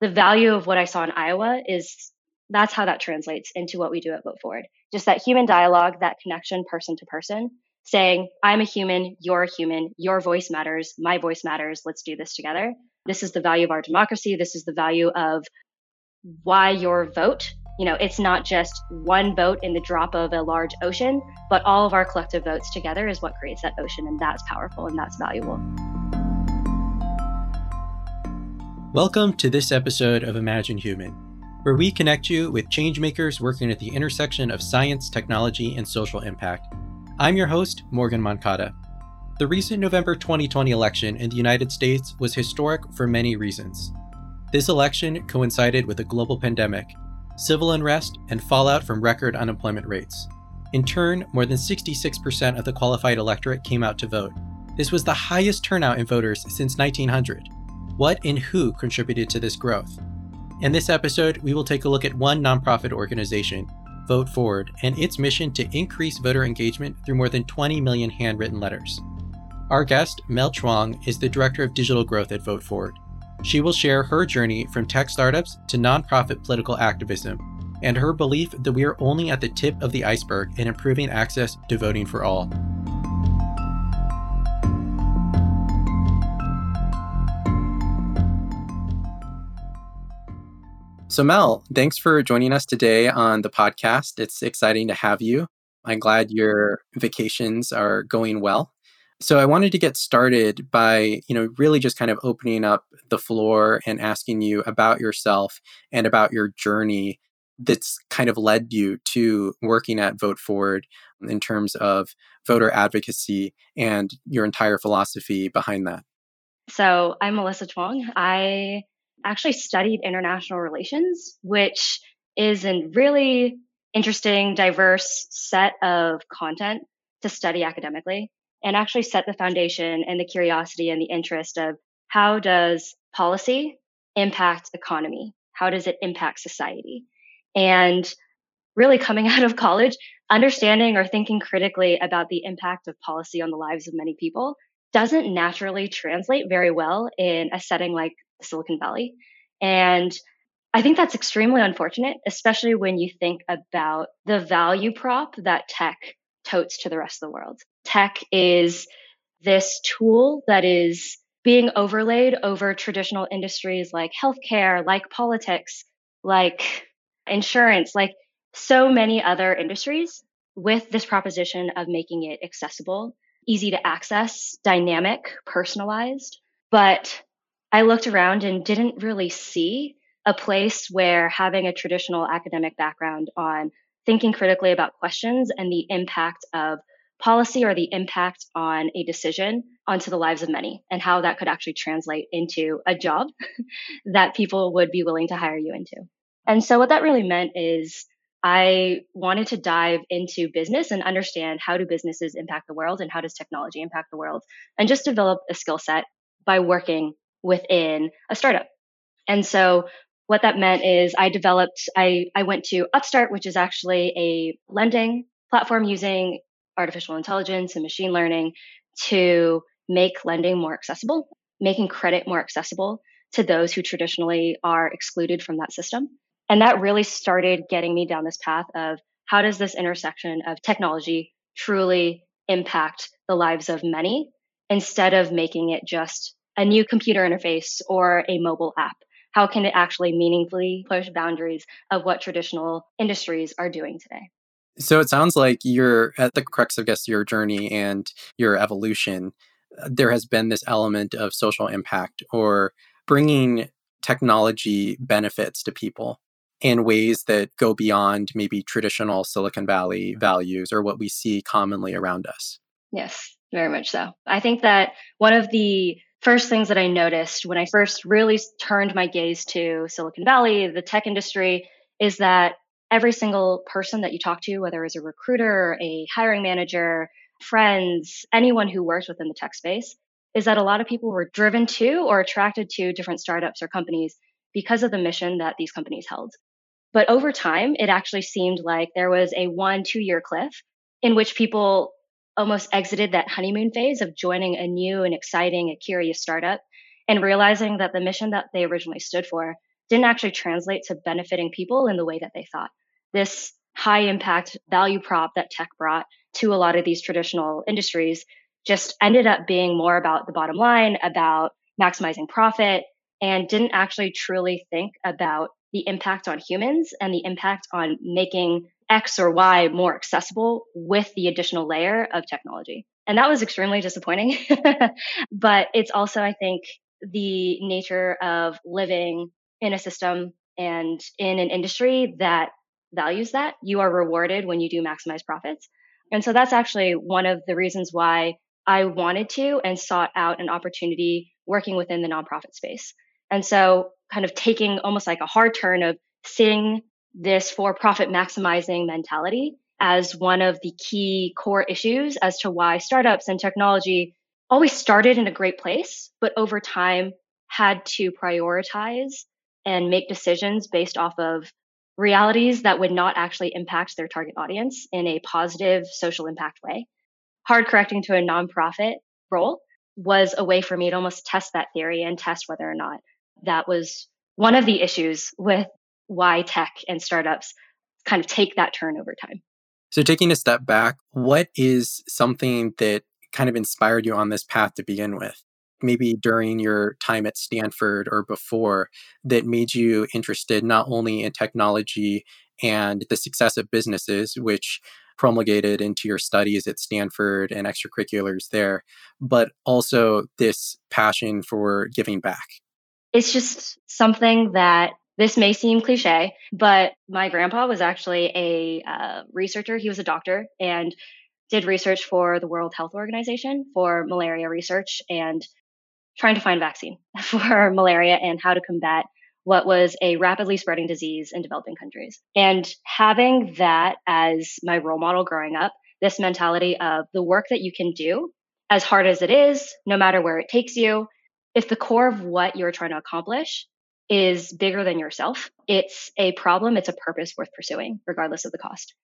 the value of what I saw in Iowa is that's how that translates into what we do at Vote Forward. Just that human dialogue, that connection person to person, saying, I'm a human, you're a human, your voice matters, my voice matters, let's do this together. This is the value of our democracy. This is the value of why your vote. You know, it's not just one vote in the drop of a large ocean, but all of our collective votes together is what creates that ocean. And that's powerful and that's valuable. Welcome to this episode of Imagine Human, where we connect you with changemakers working at the intersection of science, technology, and social impact. I'm your host, Morgan Moncada. The recent November 2020 election in the United States was historic for many reasons. This election coincided with a global pandemic, civil unrest, and fallout from record unemployment rates. In turn, more than 66% of the qualified electorate came out to vote. This was the highest turnout in voters since 1900 what and who contributed to this growth? In this episode, we will take a look at one nonprofit organization, Vote Forward, and its mission to increase voter engagement through more than 20 million handwritten letters. Our guest, Mel Chuang, is the Director of Digital Growth at Vote Forward. She will share her journey from tech startups to nonprofit political activism and her belief that we are only at the tip of the iceberg in improving access to voting for all. So, Mel, thanks for joining us today on the podcast. It's exciting to have you. I'm glad your vacations are going well. So I wanted to get started by, you know, really just kind of opening up the floor and asking you about yourself and about your journey that's kind of led you to working at Vote Forward in terms of voter advocacy and your entire philosophy behind that. So I'm Melissa Chuang. I actually studied international relations, which is a really interesting, diverse set of content to study academically and actually set the foundation and the curiosity and the interest of how does policy impact economy? How does it impact society? And really coming out of college, understanding or thinking critically about the impact of policy on the lives of many people doesn't naturally translate very well in a setting like Silicon Valley. And I think that's extremely unfortunate, especially when you think about the value prop that tech totes to the rest of the world. Tech is this tool that is being overlaid over traditional industries like healthcare, like politics, like insurance, like so many other industries with this proposition of making it accessible, easy to access, dynamic, personalized. But I looked around and didn't really see a place where having a traditional academic background on thinking critically about questions and the impact of policy or the impact on a decision onto the lives of many and how that could actually translate into a job that people would be willing to hire you into. And so what that really meant is I wanted to dive into business and understand how do businesses impact the world and how does technology impact the world and just develop a skill set by working within a startup. And so what that meant is I developed, I, I went to Upstart, which is actually a lending platform using artificial intelligence and machine learning to make lending more accessible, making credit more accessible to those who traditionally are excluded from that system. And that really started getting me down this path of how does this intersection of technology truly impact the lives of many instead of making it just a new computer interface or a mobile app? How can it actually meaningfully push boundaries of what traditional industries are doing today? So it sounds like you're at the crux of, I guess, your journey and your evolution. Uh, there has been this element of social impact or bringing technology benefits to people in ways that go beyond maybe traditional Silicon Valley values or what we see commonly around us. Yes, very much so. I think that one of the first things that I noticed when I first really turned my gaze to Silicon Valley, the tech industry, is that every single person that you talk to, whether it's a recruiter, a hiring manager, friends, anyone who works within the tech space, is that a lot of people were driven to or attracted to different startups or companies because of the mission that these companies held. But over time, it actually seemed like there was a one, two year cliff in which people almost exited that honeymoon phase of joining a new and exciting, a curious startup and realizing that the mission that they originally stood for didn't actually translate to benefiting people in the way that they thought. This high impact value prop that tech brought to a lot of these traditional industries just ended up being more about the bottom line, about maximizing profit, and didn't actually truly think about the impact on humans and the impact on making X or Y more accessible with the additional layer of technology. And that was extremely disappointing. but it's also, I think, the nature of living in a system and in an industry that values that. You are rewarded when you do maximize profits. And so that's actually one of the reasons why I wanted to and sought out an opportunity working within the nonprofit space. And so, kind of taking almost like a hard turn of seeing this for profit maximizing mentality as one of the key core issues as to why startups and technology always started in a great place, but over time had to prioritize and make decisions based off of realities that would not actually impact their target audience in a positive social impact way. Hard correcting to a nonprofit role was a way for me to almost test that theory and test whether or not that was one of the issues with why tech and startups kind of take that turn over time. So, taking a step back, what is something that kind of inspired you on this path to begin with? Maybe during your time at Stanford or before that made you interested not only in technology and the success of businesses, which promulgated into your studies at Stanford and extracurriculars there, but also this passion for giving back? It's just something that this may seem cliche, but my grandpa was actually a uh, researcher. He was a doctor and did research for the World Health Organization for malaria research and trying to find vaccine for malaria and how to combat what was a rapidly spreading disease in developing countries. And having that as my role model growing up, this mentality of the work that you can do, as hard as it is, no matter where it takes you, if the core of what you're trying to accomplish is bigger than yourself, it's a problem, it's a purpose worth pursuing, regardless of the cost.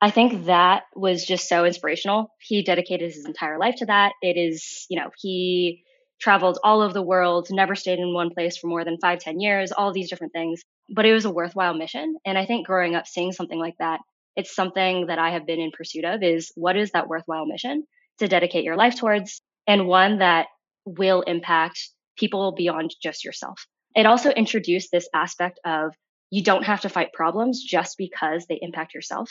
I think that was just so inspirational. He dedicated his entire life to that. It is, you know, he traveled all over the world, never stayed in one place for more than five, ten years, all these different things. But it was a worthwhile mission. And I think growing up seeing something like that, it's something that I have been in pursuit of is what is that worthwhile mission to dedicate your life towards and one that will impact people beyond just yourself. It also introduced this aspect of you don't have to fight problems just because they impact yourself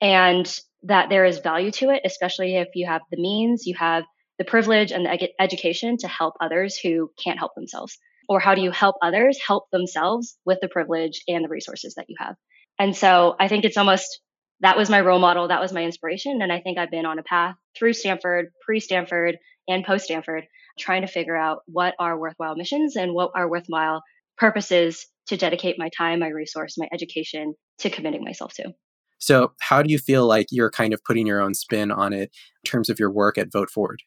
and that there is value to it, especially if you have the means, you have the privilege and the education to help others who can't help themselves. Or how do you help others help themselves with the privilege and the resources that you have? And so I think it's almost that was my role model, that was my inspiration. And I think I've been on a path through Stanford, pre Stanford, and post Stanford trying to figure out what are worthwhile missions and what are worthwhile purposes to dedicate my time, my resource, my education to committing myself to. So, how do you feel like you're kind of putting your own spin on it in terms of your work at Vote Forward?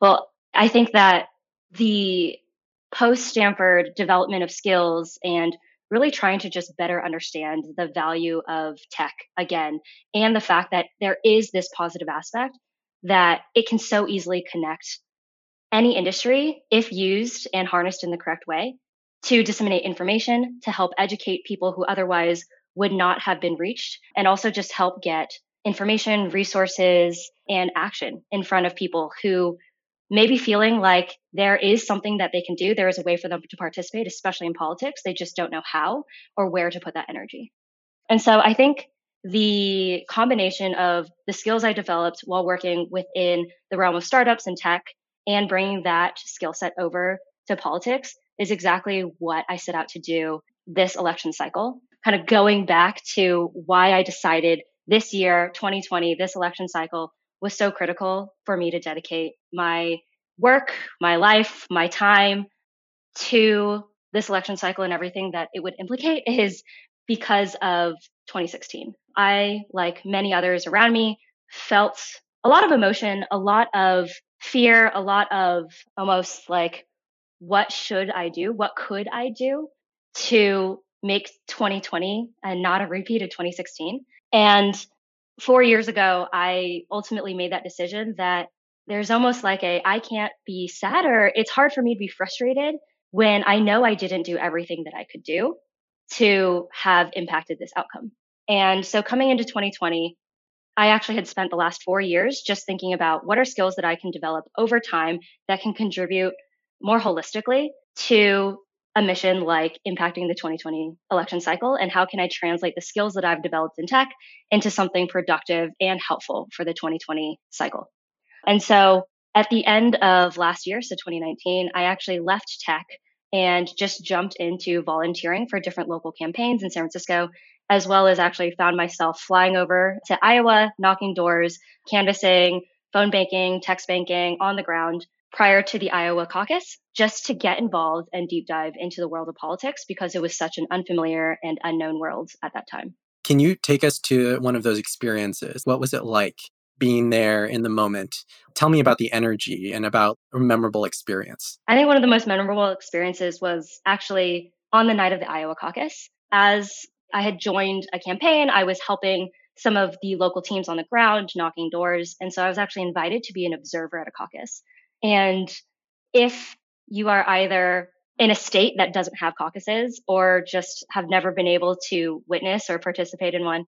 Well, I think that the post Stanford development of skills and really trying to just better understand the value of tech again and the fact that there is this positive aspect that it can so easily connect any industry if used and harnessed in the correct way to disseminate information, to help educate people who otherwise would not have been reached, and also just help get information, resources, and action in front of people who may be feeling like there is something that they can do. There is a way for them to participate, especially in politics. They just don't know how or where to put that energy. And so I think the combination of the skills I developed while working within the realm of startups and tech and bringing that skill set over to politics is exactly what I set out to do this election cycle. Kind of going back to why I decided this year, 2020, this election cycle was so critical for me to dedicate my work, my life, my time to this election cycle and everything that it would implicate is because of 2016. I, like many others around me, felt a lot of emotion, a lot of fear, a lot of almost like, what should I do? What could I do to make 2020 and not a repeat of 2016? And four years ago, I ultimately made that decision that there's almost like a, I can't be sad or it's hard for me to be frustrated when I know I didn't do everything that I could do. to have impacted this outcome. And so coming into 2020, I actually had spent the last four years just thinking about what are skills that I can develop over time that can contribute more holistically to a mission like impacting the 2020 election cycle and how can I translate the skills that I've developed in tech into something productive and helpful for the 2020 cycle. And so at the end of last year, so 2019, I actually left tech and just jumped into volunteering for different local campaigns in San Francisco, as well as actually found myself flying over to Iowa, knocking doors, canvassing, phone banking, text banking on the ground prior to the Iowa caucus just to get involved and deep dive into the world of politics because it was such an unfamiliar and unknown world at that time. Can you take us to one of those experiences? What was it like being there in the moment? Tell me about the energy and about a memorable experience. I think one of the most memorable experiences was actually on the night of the Iowa caucus. As I had joined a campaign, I was helping some of the local teams on the ground knocking doors. And so I was actually invited to be an observer at a caucus. And if you are either in a state that doesn't have caucuses or just have never been able to witness or participate in one,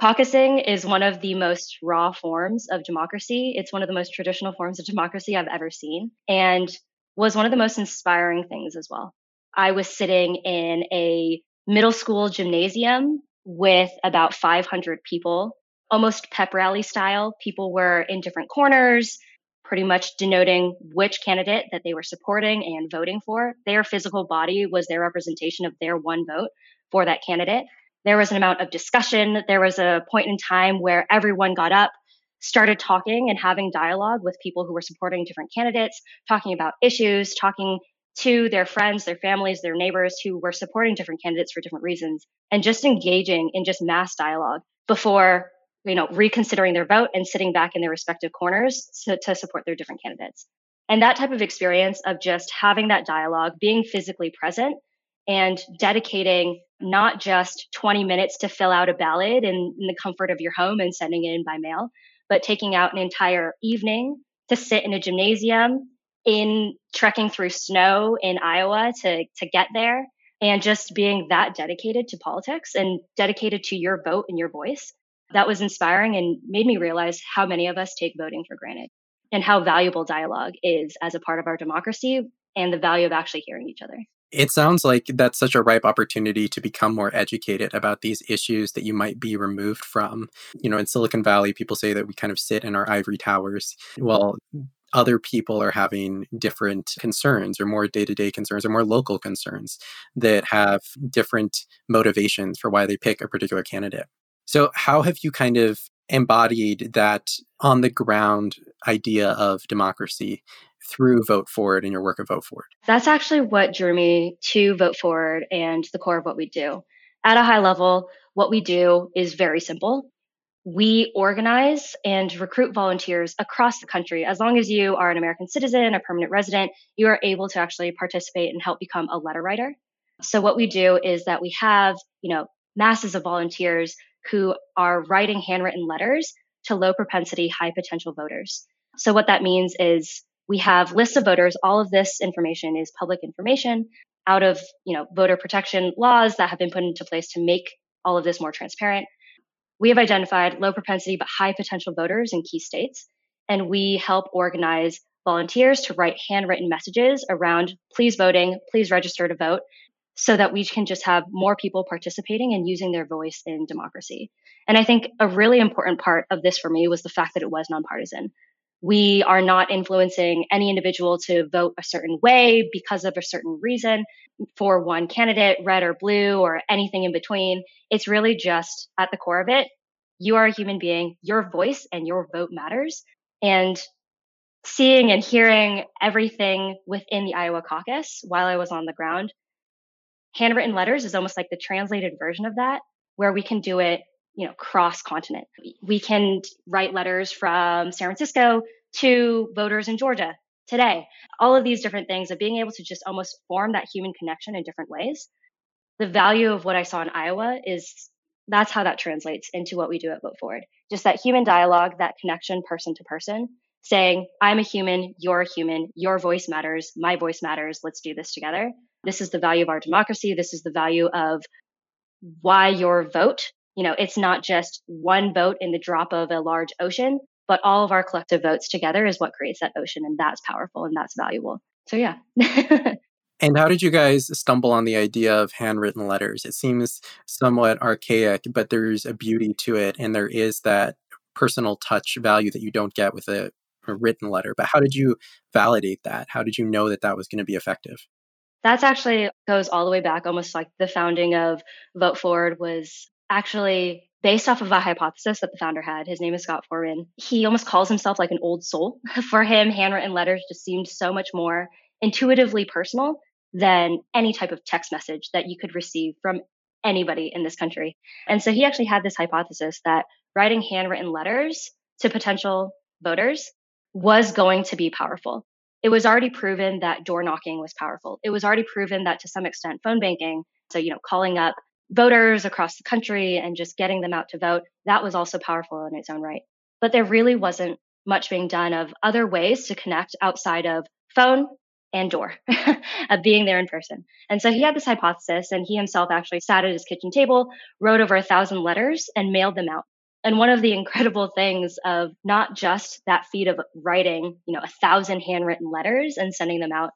caucusing is one of the most raw forms of democracy. It's one of the most traditional forms of democracy I've ever seen and was one of the most inspiring things as well. I was sitting in a middle school gymnasium with about 500 people, almost pep rally style. People were in different corners pretty much denoting which candidate that they were supporting and voting for. Their physical body was their representation of their one vote for that candidate. There was an amount of discussion. There was a point in time where everyone got up, started talking and having dialogue with people who were supporting different candidates, talking about issues, talking to their friends, their families, their neighbors who were supporting different candidates for different reasons, and just engaging in just mass dialogue before you know, reconsidering their vote and sitting back in their respective corners to, to support their different candidates. And that type of experience of just having that dialogue, being physically present, and dedicating not just 20 minutes to fill out a ballot in, in, the comfort of your home and sending it in by mail, but taking out an entire evening to sit in a gymnasium, in trekking through snow in Iowa to, to get there, and just being that dedicated to politics and dedicated to your vote and your voice that was inspiring and made me realize how many of us take voting for granted and how valuable dialogue is as a part of our democracy and the value of actually hearing each other. It sounds like that's such a ripe opportunity to become more educated about these issues that you might be removed from. You know, in Silicon Valley, people say that we kind of sit in our ivory towers. Well, other people are having different concerns or more day to day concerns or more local concerns that have different motivations for why they pick a particular candidate. So, how have you kind of embodied that on the ground idea of democracy through Vote Forward and your work at Vote Forward? That's actually what drew me to Vote Forward and the core of what we do. At a high level, what we do is very simple. We organize and recruit volunteers across the country. As long as you are an American citizen, a permanent resident, you are able to actually participate and help become a letter writer. So what we do is that we have, you know, masses of volunteers who are writing handwritten letters to low propensity, high potential voters. So what that means is we have lists of voters. All of this information is public information out of, you know, voter protection laws that have been put into place to make all of this more transparent. We have identified low propensity but high potential voters in key states, and we help organize volunteers to write handwritten messages around please voting, please register to vote, so that we can just have more people participating and using their voice in democracy. And I think a really important part of this for me was the fact that it was nonpartisan. We are not influencing any individual to vote a certain way because of a certain reason for one candidate, red or blue, or anything in between. It's really just at the core of it. You are a human being, your voice and your vote matters. And seeing and hearing everything within the Iowa caucus while I was on the ground handwritten letters is almost like the translated version of that, where we can do it, you know, cross continent. We can write letters from San Francisco to voters in Georgia today. All of these different things of being able to just almost form that human connection in different ways. The value of what I saw in Iowa is that's how that translates into what we do at Vote Forward. Just that human dialogue, that connection person to person, saying, I'm a human, you're a human, your voice matters, my voice matters, let's do this together. This is the value of our democracy. This is the value of why your vote, you know, it's not just one vote in the drop of a large ocean, but all of our collective votes together is what creates that ocean. And that's powerful and that's valuable. So, yeah. and how did you guys stumble on the idea of handwritten letters? It seems somewhat archaic, but there's a beauty to it. And there is that personal touch value that you don't get with a, a written letter. But how did you validate that? How did you know that that was going to be effective? That's actually goes all the way back, almost like the founding of Vote Forward was actually based off of a hypothesis that the founder had. His name is Scott Forman. He almost calls himself like an old soul. For him, handwritten letters just seemed so much more intuitively personal than any type of text message that you could receive from anybody in this country. And so he actually had this hypothesis that writing handwritten letters to potential voters was going to be powerful. It was already proven that door knocking was powerful. It was already proven that to some extent phone banking, so you know, calling up voters across the country and just getting them out to vote, that was also powerful in its own right. But there really wasn't much being done of other ways to connect outside of phone and door of being there in person. And so he had this hypothesis and he himself actually sat at his kitchen table, wrote over a thousand letters and mailed them out. And one of the incredible things of not just that feat of writing, you know, a thousand handwritten letters and sending them out,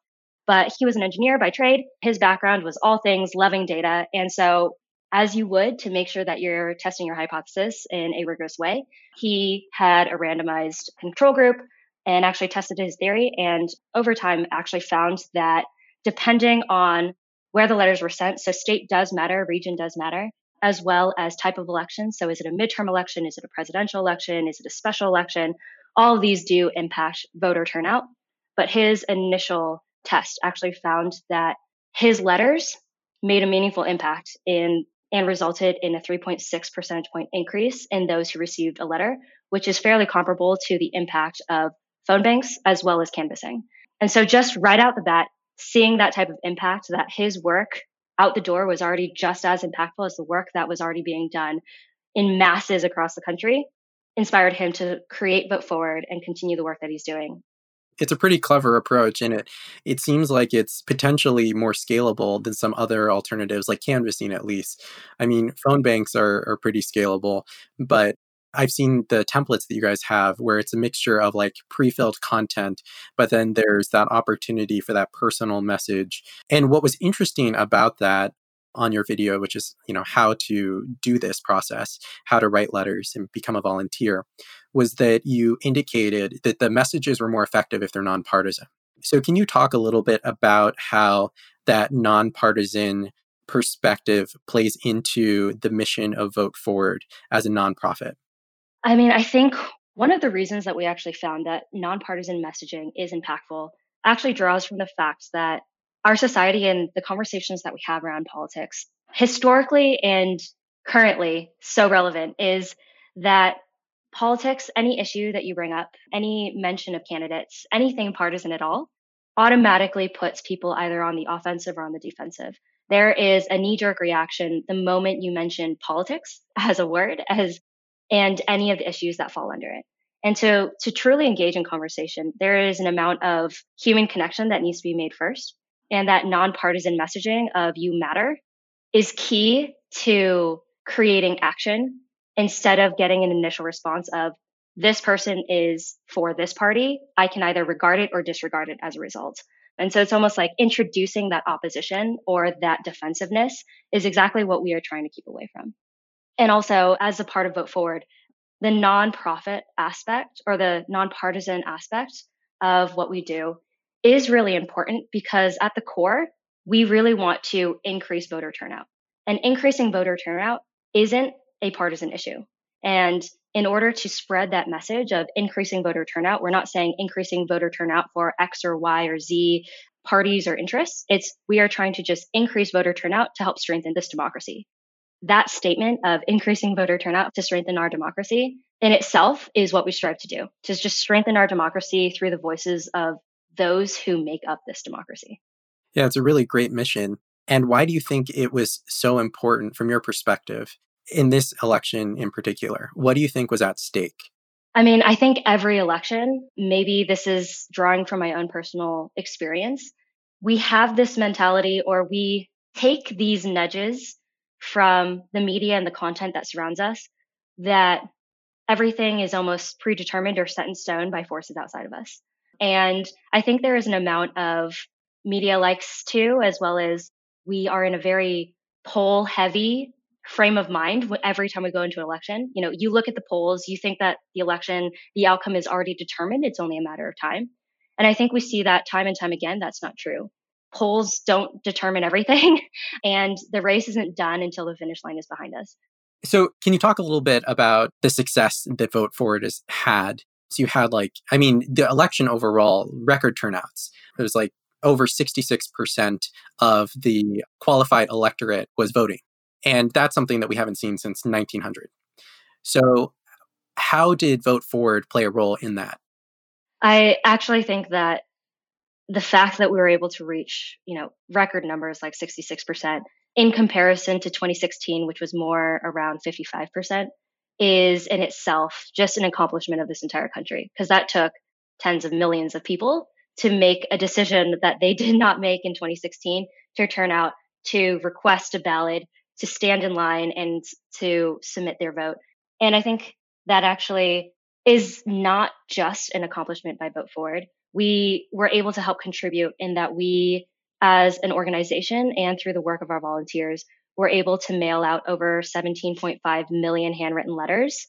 but he was an engineer by trade. His background was all things loving data. And so as you would to make sure that you're testing your hypothesis in a rigorous way. He had a randomized control group and actually tested his theory and over time actually found that depending on where the letters were sent, so state does matter, region does matter, as well as type of election. So is it a midterm election? Is it a presidential election? Is it a special election? All of these do impact voter turnout. But his initial test actually found that his letters made a meaningful impact in and resulted in a 3.6 percentage point increase in those who received a letter, which is fairly comparable to the impact of phone banks as well as canvassing. And so, just right out the bat, seeing that type of impact, that his work out the door was already just as impactful as the work that was already being done in masses across the country, inspired him to create Vote Forward and continue the work that he's doing it's a pretty clever approach and it it seems like it's potentially more scalable than some other alternatives like canvassing at least i mean phone banks are are pretty scalable but I've seen the templates that you guys have where it's a mixture of like pre-filled content, but then there's that opportunity for that personal message. And what was interesting about that on your video, which is, you know, how to do this process, how to write letters and become a volunteer, was that you indicated that the messages were more effective if they're nonpartisan. So, can you talk a little bit about how that nonpartisan perspective plays into the mission of Vote Forward as a nonprofit? I mean, I think one of the reasons that we actually found that nonpartisan messaging is impactful actually draws from the fact that our society and the conversations that we have around politics, historically and currently so relevant, is that politics, any issue that you bring up, any mention of candidates, anything partisan at all, automatically puts people either on the offensive or on the defensive. There is a knee jerk reaction the moment you mention politics as a word, as and any of the issues that fall under it. And to, to truly engage in conversation, there is an amount of human connection that needs to be made first and that nonpartisan messaging of you matter is key to creating action instead of getting an initial response of this person is for this party. I can either regard it or disregard it as a result. And so it's almost like introducing that opposition or that defensiveness is exactly what we are trying to keep away from. And also, as a part of Vote Forward, the nonprofit aspect or the nonpartisan aspect of what we do is really important because at the core, we really want to increase voter turnout. And increasing voter turnout isn't a partisan issue. And in order to spread that message of increasing voter turnout, we're not saying increasing voter turnout for X or Y or Z parties or interests. It's we are trying to just increase voter turnout to help strengthen this democracy. That statement of increasing voter turnout to strengthen our democracy in itself is what we strive to do, to just strengthen our democracy through the voices of those who make up this democracy. Yeah, it's a really great mission. And why do you think it was so important from your perspective in this election in particular? What do you think was at stake? I mean, I think every election, maybe this is drawing from my own personal experience, we have this mentality or we take these nudges from the media and the content that surrounds us that everything is almost predetermined or set in stone by forces outside of us. And I think there is an amount of media likes too, as well as we are in a very poll heavy frame of mind every time we go into an election. You know, you look at the polls, you think that the election, the outcome is already determined. It's only a matter of time. And I think we see that time and time again. That's not true. Polls don't determine everything, and the race isn't done until the finish line is behind us. So, can you talk a little bit about the success that Vote Forward has had? So, you had like, I mean, the election overall, record turnouts. It was like over 66% of the qualified electorate was voting. And that's something that we haven't seen since 1900. So, how did Vote Forward play a role in that? I actually think that the fact that we were able to reach, you know, record numbers like 66% in comparison to 2016, which was more around 55%, is in itself just an accomplishment of this entire country because that took tens of millions of people to make a decision that they did not make in 2016 to turn out to request a ballot, to stand in line and to submit their vote. And I think that actually is not just an accomplishment by Vote Forward. We were able to help contribute in that we, as an organization and through the work of our volunteers, were able to mail out over 17.5 million handwritten letters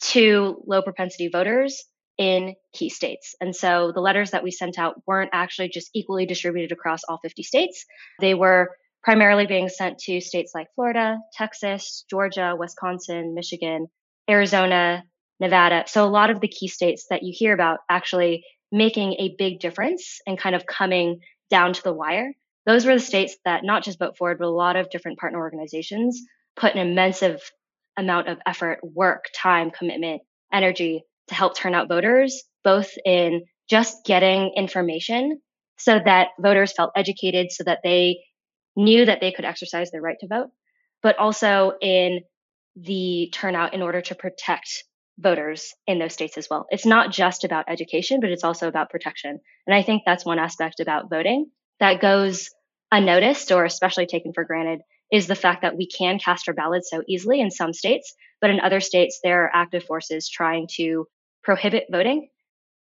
to low propensity voters in key states. And so the letters that we sent out weren't actually just equally distributed across all 50 states. They were primarily being sent to states like Florida, Texas, Georgia, Wisconsin, Michigan, Arizona, Nevada. So a lot of the key states that you hear about actually making a big difference and kind of coming down to the wire. Those were the states that not just Vote Forward, but a lot of different partner organizations put an immense amount of effort, work, time, commitment, energy to help turn out voters, both in just getting information so that voters felt educated so that they knew that they could exercise their right to vote, but also in the turnout in order to protect voters in those states as well. It's not just about education, but it's also about protection. And I think that's one aspect about voting that goes unnoticed or especially taken for granted is the fact that we can cast our ballots so easily in some states, but in other states, there are active forces trying to prohibit voting.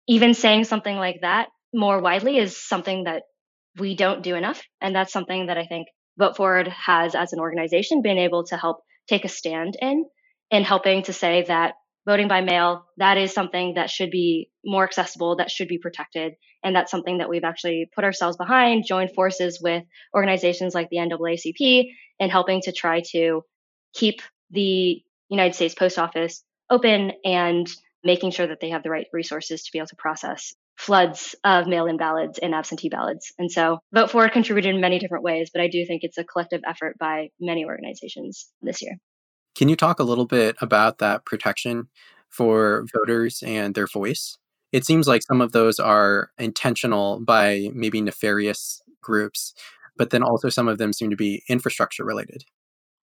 Even saying something like that more widely is something that we don't do enough. And that's something that I think Vote Forward has, as an organization, been able to help take a stand in, in helping to say that voting by mail, that is something that should be more accessible, that should be protected. And that's something that we've actually put ourselves behind, joined forces with organizations like the NAACP in helping to try to keep the United States Post Office open and making sure that they have the right resources to be able to process floods of mail in ballots and absentee ballots. And so Vote Forward contributed in many different ways, but I do think it's a collective effort by many organizations this year. Can you talk a little bit about that protection for voters and their voice? It seems like some of those are intentional by maybe nefarious groups, but then also some of them seem to be infrastructure related.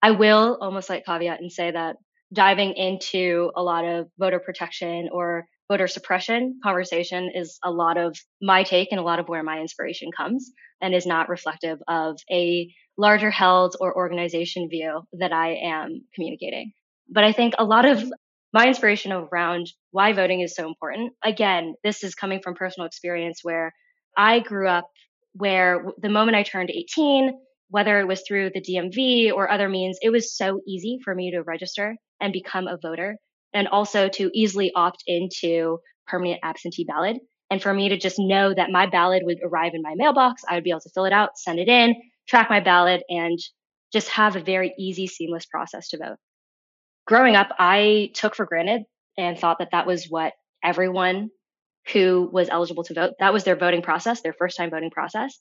I will almost like caveat and say that diving into a lot of voter protection or voter suppression conversation is a lot of my take and a lot of where my inspiration comes and is not reflective of a larger held or organization view that I am communicating. But I think a lot of my inspiration around why voting is so important, again, this is coming from personal experience where I grew up where the moment I turned 18, whether it was through the DMV or other means, it was so easy for me to register and become a voter and also to easily opt into permanent absentee ballot. And for me to just know that my ballot would arrive in my mailbox, I would be able to fill it out, send it in, track my ballot, and just have a very easy, seamless process to vote. Growing up, I took for granted and thought that that was what everyone who was eligible to vote, that was their voting process, their first time voting process.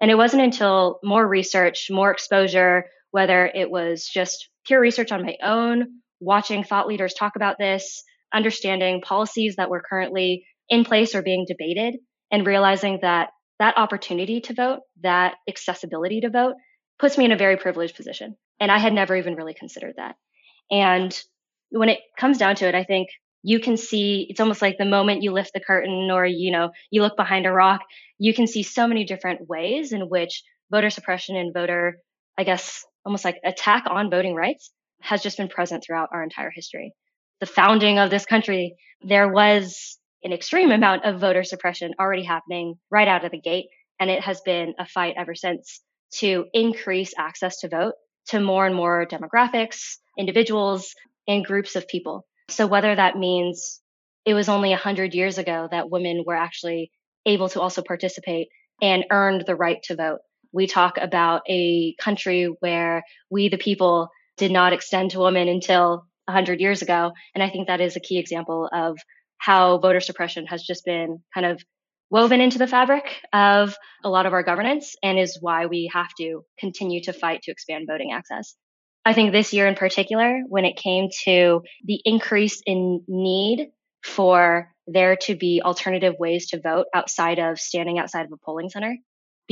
And it wasn't until more research, more exposure, whether it was just pure research on my own, watching thought leaders talk about this, understanding policies that were currently in place or being debated, and realizing that that opportunity to vote, that accessibility to vote, puts me in a very privileged position. And I had never even really considered that. And when it comes down to it, I think you can see it's almost like the moment you lift the curtain or you know you look behind a rock you can see so many different ways in which voter suppression and voter i guess almost like attack on voting rights has just been present throughout our entire history. The founding of this country, there was an extreme amount of voter suppression already happening right out of the gate. And it has been a fight ever since to increase access to vote to more and more demographics, individuals, and groups of people. So whether that means it was only 100 years ago that women were actually able to also participate and earned the right to vote. We talk about a country where we, the people, did not extend to women until 100 years ago. And I think that is a key example of how voter suppression has just been kind of woven into the fabric of a lot of our governance and is why we have to continue to fight to expand voting access. I think this year in particular, when it came to the increase in need for there to be alternative ways to vote outside of standing outside of a polling center,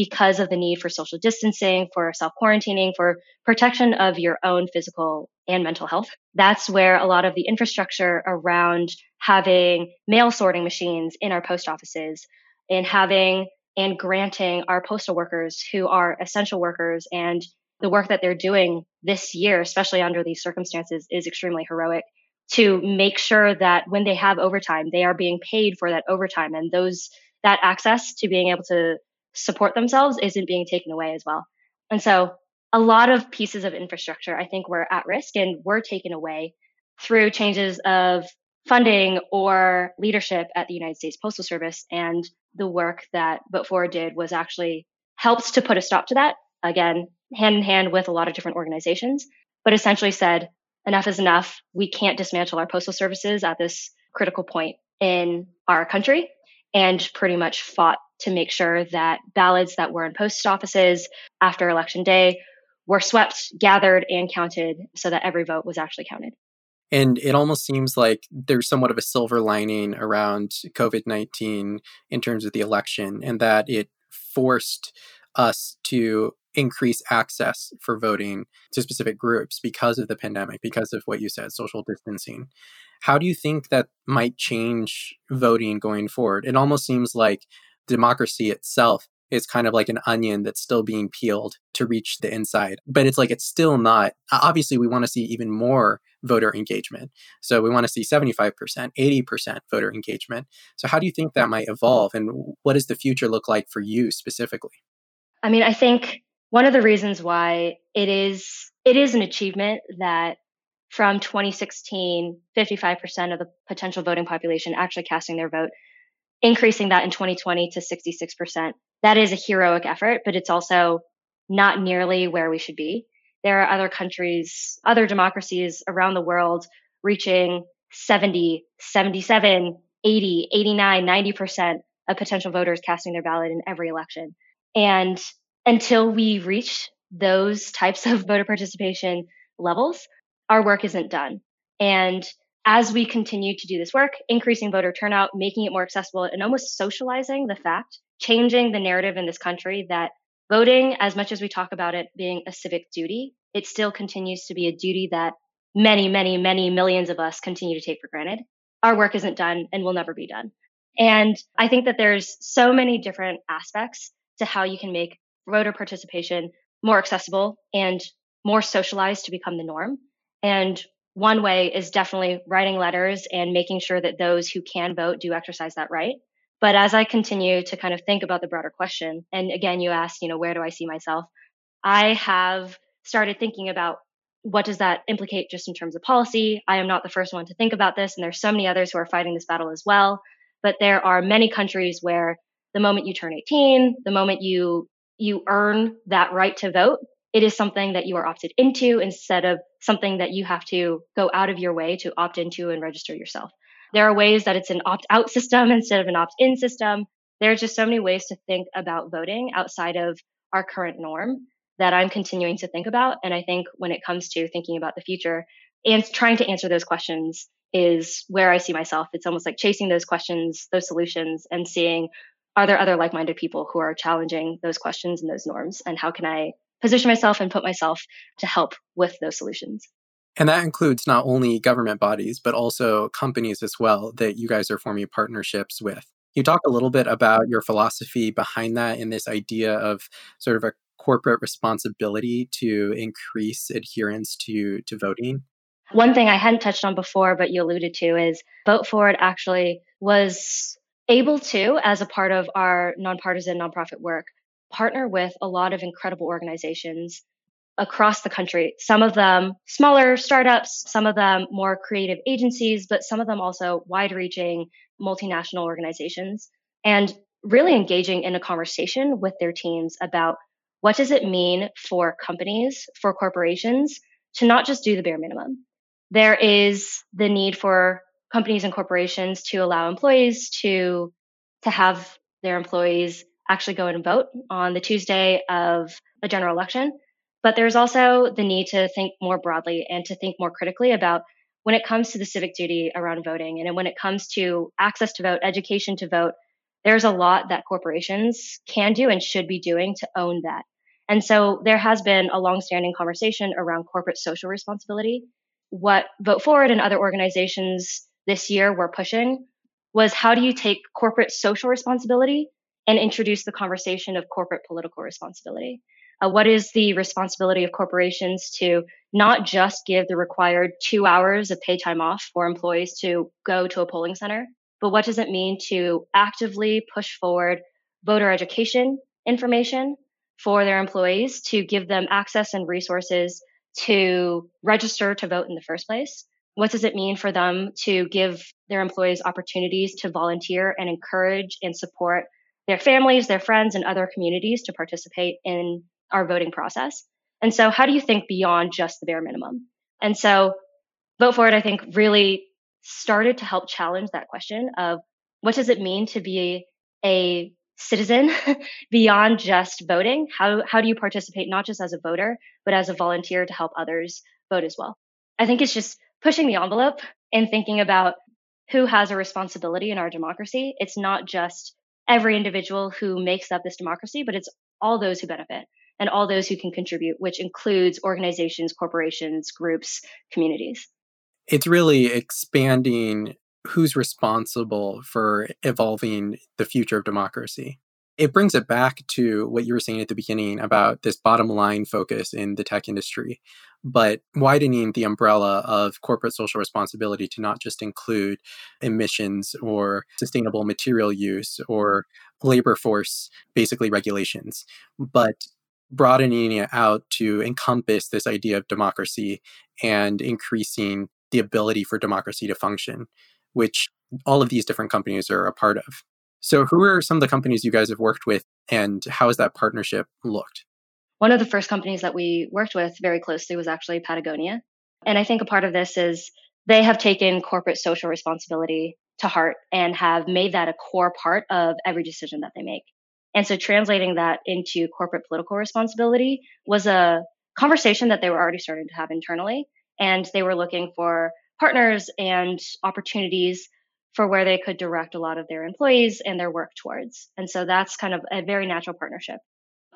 because of the need for social distancing, for self quarantining, for protection of your own physical and mental health. That's where a lot of the infrastructure around having mail sorting machines in our post offices and having and granting our postal workers who are essential workers and the work that they're doing this year, especially under these circumstances, is extremely heroic to make sure that when they have overtime, they are being paid for that overtime and those that access to being able to support themselves isn't being taken away as well. And so a lot of pieces of infrastructure I think were at risk and were taken away through changes of funding or leadership at the United States Postal Service. And the work that Vote Forward did was actually helped to put a stop to that. Again, hand in hand with a lot of different organizations, but essentially said, enough is enough. We can't dismantle our postal services at this critical point in our country and pretty much fought to make sure that ballots that were in post offices after election day were swept, gathered, and counted so that every vote was actually counted. And it almost seems like there's somewhat of a silver lining around COVID 19 in terms of the election, and that it forced us to increase access for voting to specific groups because of the pandemic, because of what you said, social distancing. How do you think that might change voting going forward? It almost seems like democracy itself is kind of like an onion that's still being peeled to reach the inside. But it's like it's still not. Obviously, we want to see even more voter engagement. So we want to see 75%, 80% voter engagement. So, how do you think that might evolve? And what does the future look like for you specifically? I mean, I think one of the reasons why it is it is an achievement that from 2016 55% of the potential voting population actually casting their vote increasing that in 2020 to 66% that is a heroic effort but it's also not nearly where we should be. There are other countries other democracies around the world reaching 70 77 80 89 90% of potential voters casting their ballot in every election. And until we reach those types of voter participation levels, our work isn't done. And as we continue to do this work, increasing voter turnout, making it more accessible, and almost socializing the fact, changing the narrative in this country that voting, as much as we talk about it being a civic duty, it still continues to be a duty that many, many, many millions of us continue to take for granted. Our work isn't done and will never be done. And I think that there's so many different aspects to how you can make voter participation more accessible and more socialized to become the norm. And one way is definitely writing letters and making sure that those who can vote do exercise that right. But as I continue to kind of think about the broader question, and again, you asked, you know, where do I see myself? I have started thinking about what does that implicate just in terms of policy? I am not the first one to think about this, and there's so many others who are fighting this battle as well. But there are many countries where the moment you turn 18, the moment you you earn that right to vote, it is something that you are opted into instead of something that you have to go out of your way to opt into and register yourself. There are ways that it's an opt out system instead of an opt in system. There are just so many ways to think about voting outside of our current norm that I'm continuing to think about. And I think when it comes to thinking about the future and trying to answer those questions is where I see myself. It's almost like chasing those questions, those solutions, and seeing are there other like minded people who are challenging those questions and those norms? And how can I position myself and put myself to help with those solutions? And that includes not only government bodies, but also companies as well that you guys are forming partnerships with. Can you talk a little bit about your philosophy behind that and this idea of sort of a corporate responsibility to increase adherence to, to voting? One thing I hadn't touched on before, but you alluded to, is Vote Forward actually was able to, as a part of our nonpartisan nonprofit work, partner with a lot of incredible organizations across the country. Some of them smaller startups, some of them more creative agencies, but some of them also wide reaching multinational organizations. And really engaging in a conversation with their teams about what does it mean for companies, for corporations to not just do the bare minimum. There is the need for companies and corporations to allow employees to to have their employees actually go and vote on the Tuesday of a general election. But there's also the need to think more broadly and to think more critically about when it comes to the civic duty around voting and when it comes to access to vote, education to vote, there's a lot that corporations can do and should be doing to own that. And so there has been a longstanding conversation around corporate social responsibility. What Vote Forward and other organizations this year were pushing was how do you take corporate social responsibility and introduce the conversation of corporate political responsibility? Uh, what is the responsibility of corporations to not just give the required two hours of pay time off for employees to go to a polling center, but what does it mean to actively push forward voter education information for their employees to give them access and resources to register to vote in the first place? What does it mean for them to give their employees opportunities to volunteer and encourage and support their families, their friends, and other communities to participate in our voting process? And so, how do you think beyond just the bare minimum? And so, Vote Forward, I think, really started to help challenge that question of what does it mean to be a citizen beyond just voting? How, how do you participate not just as a voter, but as a volunteer to help others vote as well? I think it's just pushing the envelope and thinking about who has a responsibility in our democracy. It's not just every individual who makes up this democracy, but it's all those who benefit and all those who can contribute, which includes organizations, corporations, groups, communities it's really expanding who's responsible for evolving the future of democracy. It brings it back to what you were saying at the beginning about this bottom line focus in the tech industry, but widening the umbrella of corporate social responsibility to not just include emissions or sustainable material use or labor force, basically regulations, but broadening it out to encompass this idea of democracy and increasing the ability for democracy to function, which all of these different companies are a part of. So, who are some of the companies you guys have worked with, and how has that partnership looked? One of the first companies that we worked with very closely was actually Patagonia. And I think a part of this is they have taken corporate social responsibility to heart and have made that a core part of every decision that they make. And so translating that into corporate political responsibility was a conversation that they were already starting to have internally and they were looking for partners and opportunities for where they could direct a lot of their employees and their work towards. And so that's kind of a very natural partnership.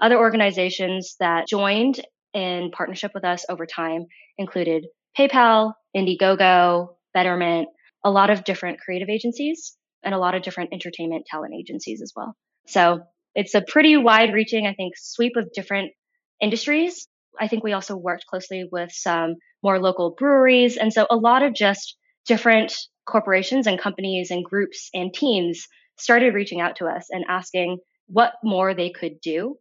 Other organizations that joined in partnership with us over time included PayPal, Indiegogo, Betterment, a lot of different creative agencies, and a lot of different entertainment talent agencies as well. So it's a pretty wide reaching, I think, sweep of different industries. I think we also worked closely with some more local breweries. And so a lot of just different corporations and companies and groups and teams started reaching out to us and asking what more they could do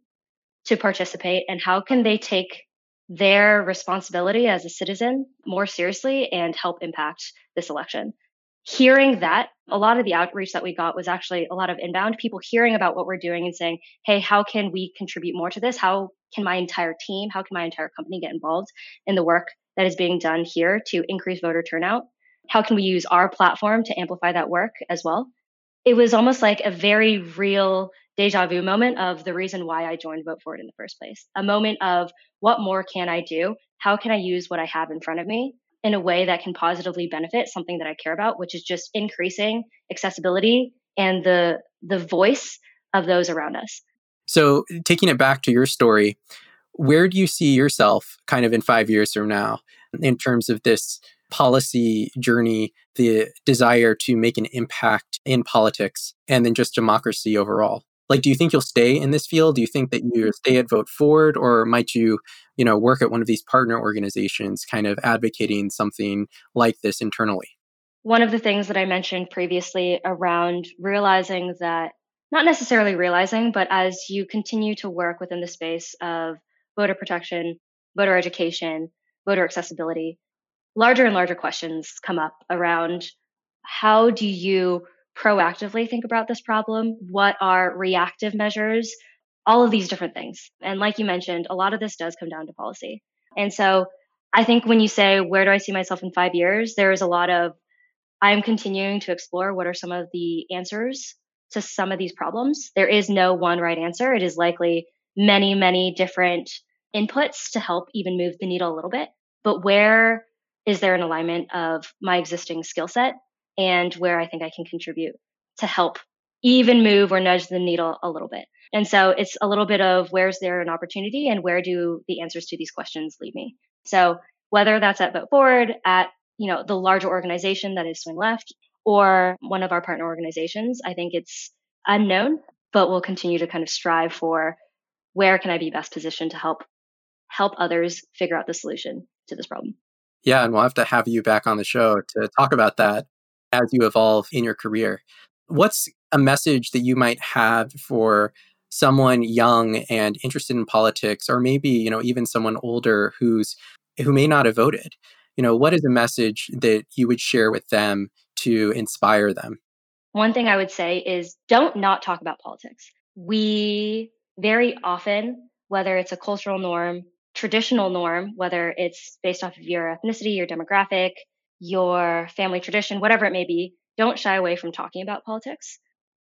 to participate and how can they take their responsibility as a citizen more seriously and help impact this election. Hearing that, a lot of the outreach that we got was actually a lot of inbound people hearing about what we're doing and saying, Hey, how can we contribute more to this? How can my entire team, how can my entire company get involved in the work that is being done here to increase voter turnout? How can we use our platform to amplify that work as well? It was almost like a very real deja vu moment of the reason why I joined Vote Forward in the first place. A moment of what more can I do? How can I use what I have in front of me in a way that can positively benefit something that I care about, which is just increasing accessibility and the the voice of those around us. So, taking it back to your story, where do you see yourself kind of in five years from now in terms of this policy journey, the desire to make an impact in politics, and then just democracy overall? Like, do you think you'll stay in this field? Do you think that you mm-hmm. stay at Vote Forward, or might you, you know, work at one of these partner organizations, kind of advocating something like this internally? One of the things that I mentioned previously around realizing that, not necessarily realizing, but as you continue to work within the space of voter protection, voter education, voter accessibility, larger and larger questions come up around how do you proactively think about this problem? What are reactive measures? All of these different things. And like you mentioned, a lot of this does come down to policy. And so I think when you say, where do I see myself in five years? There is a lot of, I'm continuing to explore what are some of the answers to some of these problems. There is no one right answer. It is likely many, many different inputs to help even move the needle a little bit. But where is there an alignment of my existing skill set and where I think I can contribute to help even move or nudge the needle a little bit. And so it's a little bit of where's there an opportunity and where do the answers to these questions lead me. So whether that's at Vote Forward, at you know the larger organization that is Swing Left, or one of our partner organizations, I think it's unknown, but we'll continue to kind of strive for where can I be best positioned to help help others figure out the solution to this problem. Yeah, and we'll have to have you back on the show to talk about that as you evolve in your career. What's a message that you might have for someone young and interested in politics or maybe, you know, even someone older who's who may not have voted? You know, what is a message that you would share with them to inspire them? One thing I would say is don't not talk about politics. We very often, whether it's a cultural norm, traditional norm, whether it's based off of your ethnicity, your demographic, your family tradition, whatever it may be, don't shy away from talking about politics,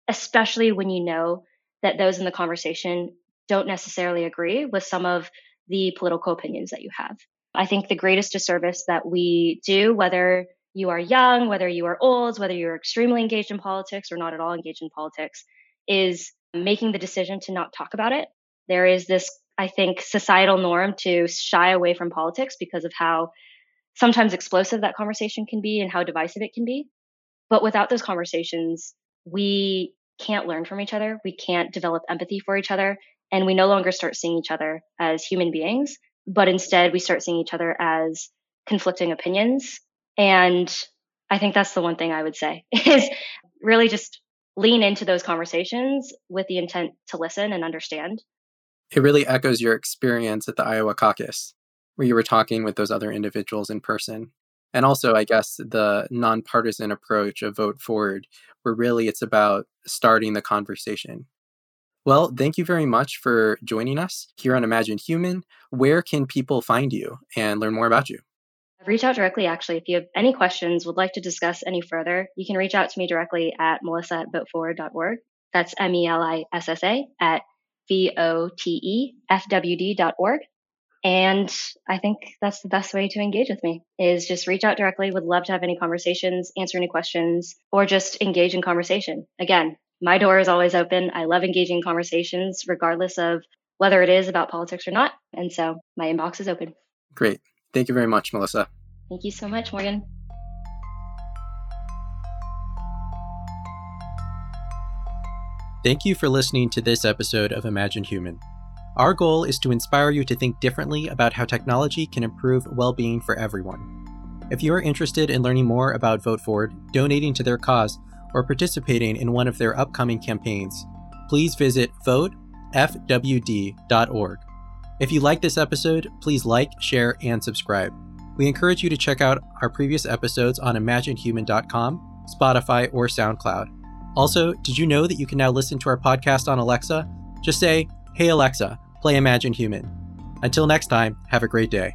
especially when you know that those in the conversation don't necessarily agree with some of the political opinions that you have. I think the greatest disservice that we do, whether you are young, whether you are old, whether you're extremely engaged in politics or not at all engaged in politics, is making the decision to not talk about it. There is this, I think, societal norm to shy away from politics because of how sometimes explosive that conversation can be and how divisive it can be. But without those conversations, we can't learn from each other. We can't develop empathy for each other. And we no longer start seeing each other as human beings, but instead we start seeing each other as conflicting opinions. And I think that's the one thing I would say is really just lean into those conversations with the intent to listen and understand. It really echoes your experience at the Iowa caucus where you were talking with those other individuals in person. And also, I guess, the nonpartisan approach of Vote Forward, where really it's about starting the conversation. Well, thank you very much for joining us here on Imagine Human. Where can people find you and learn more about you? Reach out directly, actually. If you have any questions, would like to discuss any further, you can reach out to me directly at melissa at voteforward.org. That's M E L I S S A at V O T E F W D.org. And I think that's the best way to engage with me is just reach out directly. Would love to have any conversations, answer any questions, or just engage in conversation. Again, my door is always open. I love engaging in conversations, regardless of whether it is about politics or not. And so my inbox is open. Great. Thank you very much, Melissa. Thank you so much, Morgan. Thank you for listening to this episode of Imagine Human. Our goal is to inspire you to think differently about how technology can improve well being for everyone. If you are interested in learning more about Vote Forward, donating to their cause, or participating in one of their upcoming campaigns, please visit votefwd.org. If you like this episode, please like, share, and subscribe. We encourage you to check out our previous episodes on imaginehuman.com, Spotify, or SoundCloud. Also, did you know that you can now listen to our podcast on Alexa? Just say, Hey Alexa, play Imagine Human. Until next time, have a great day.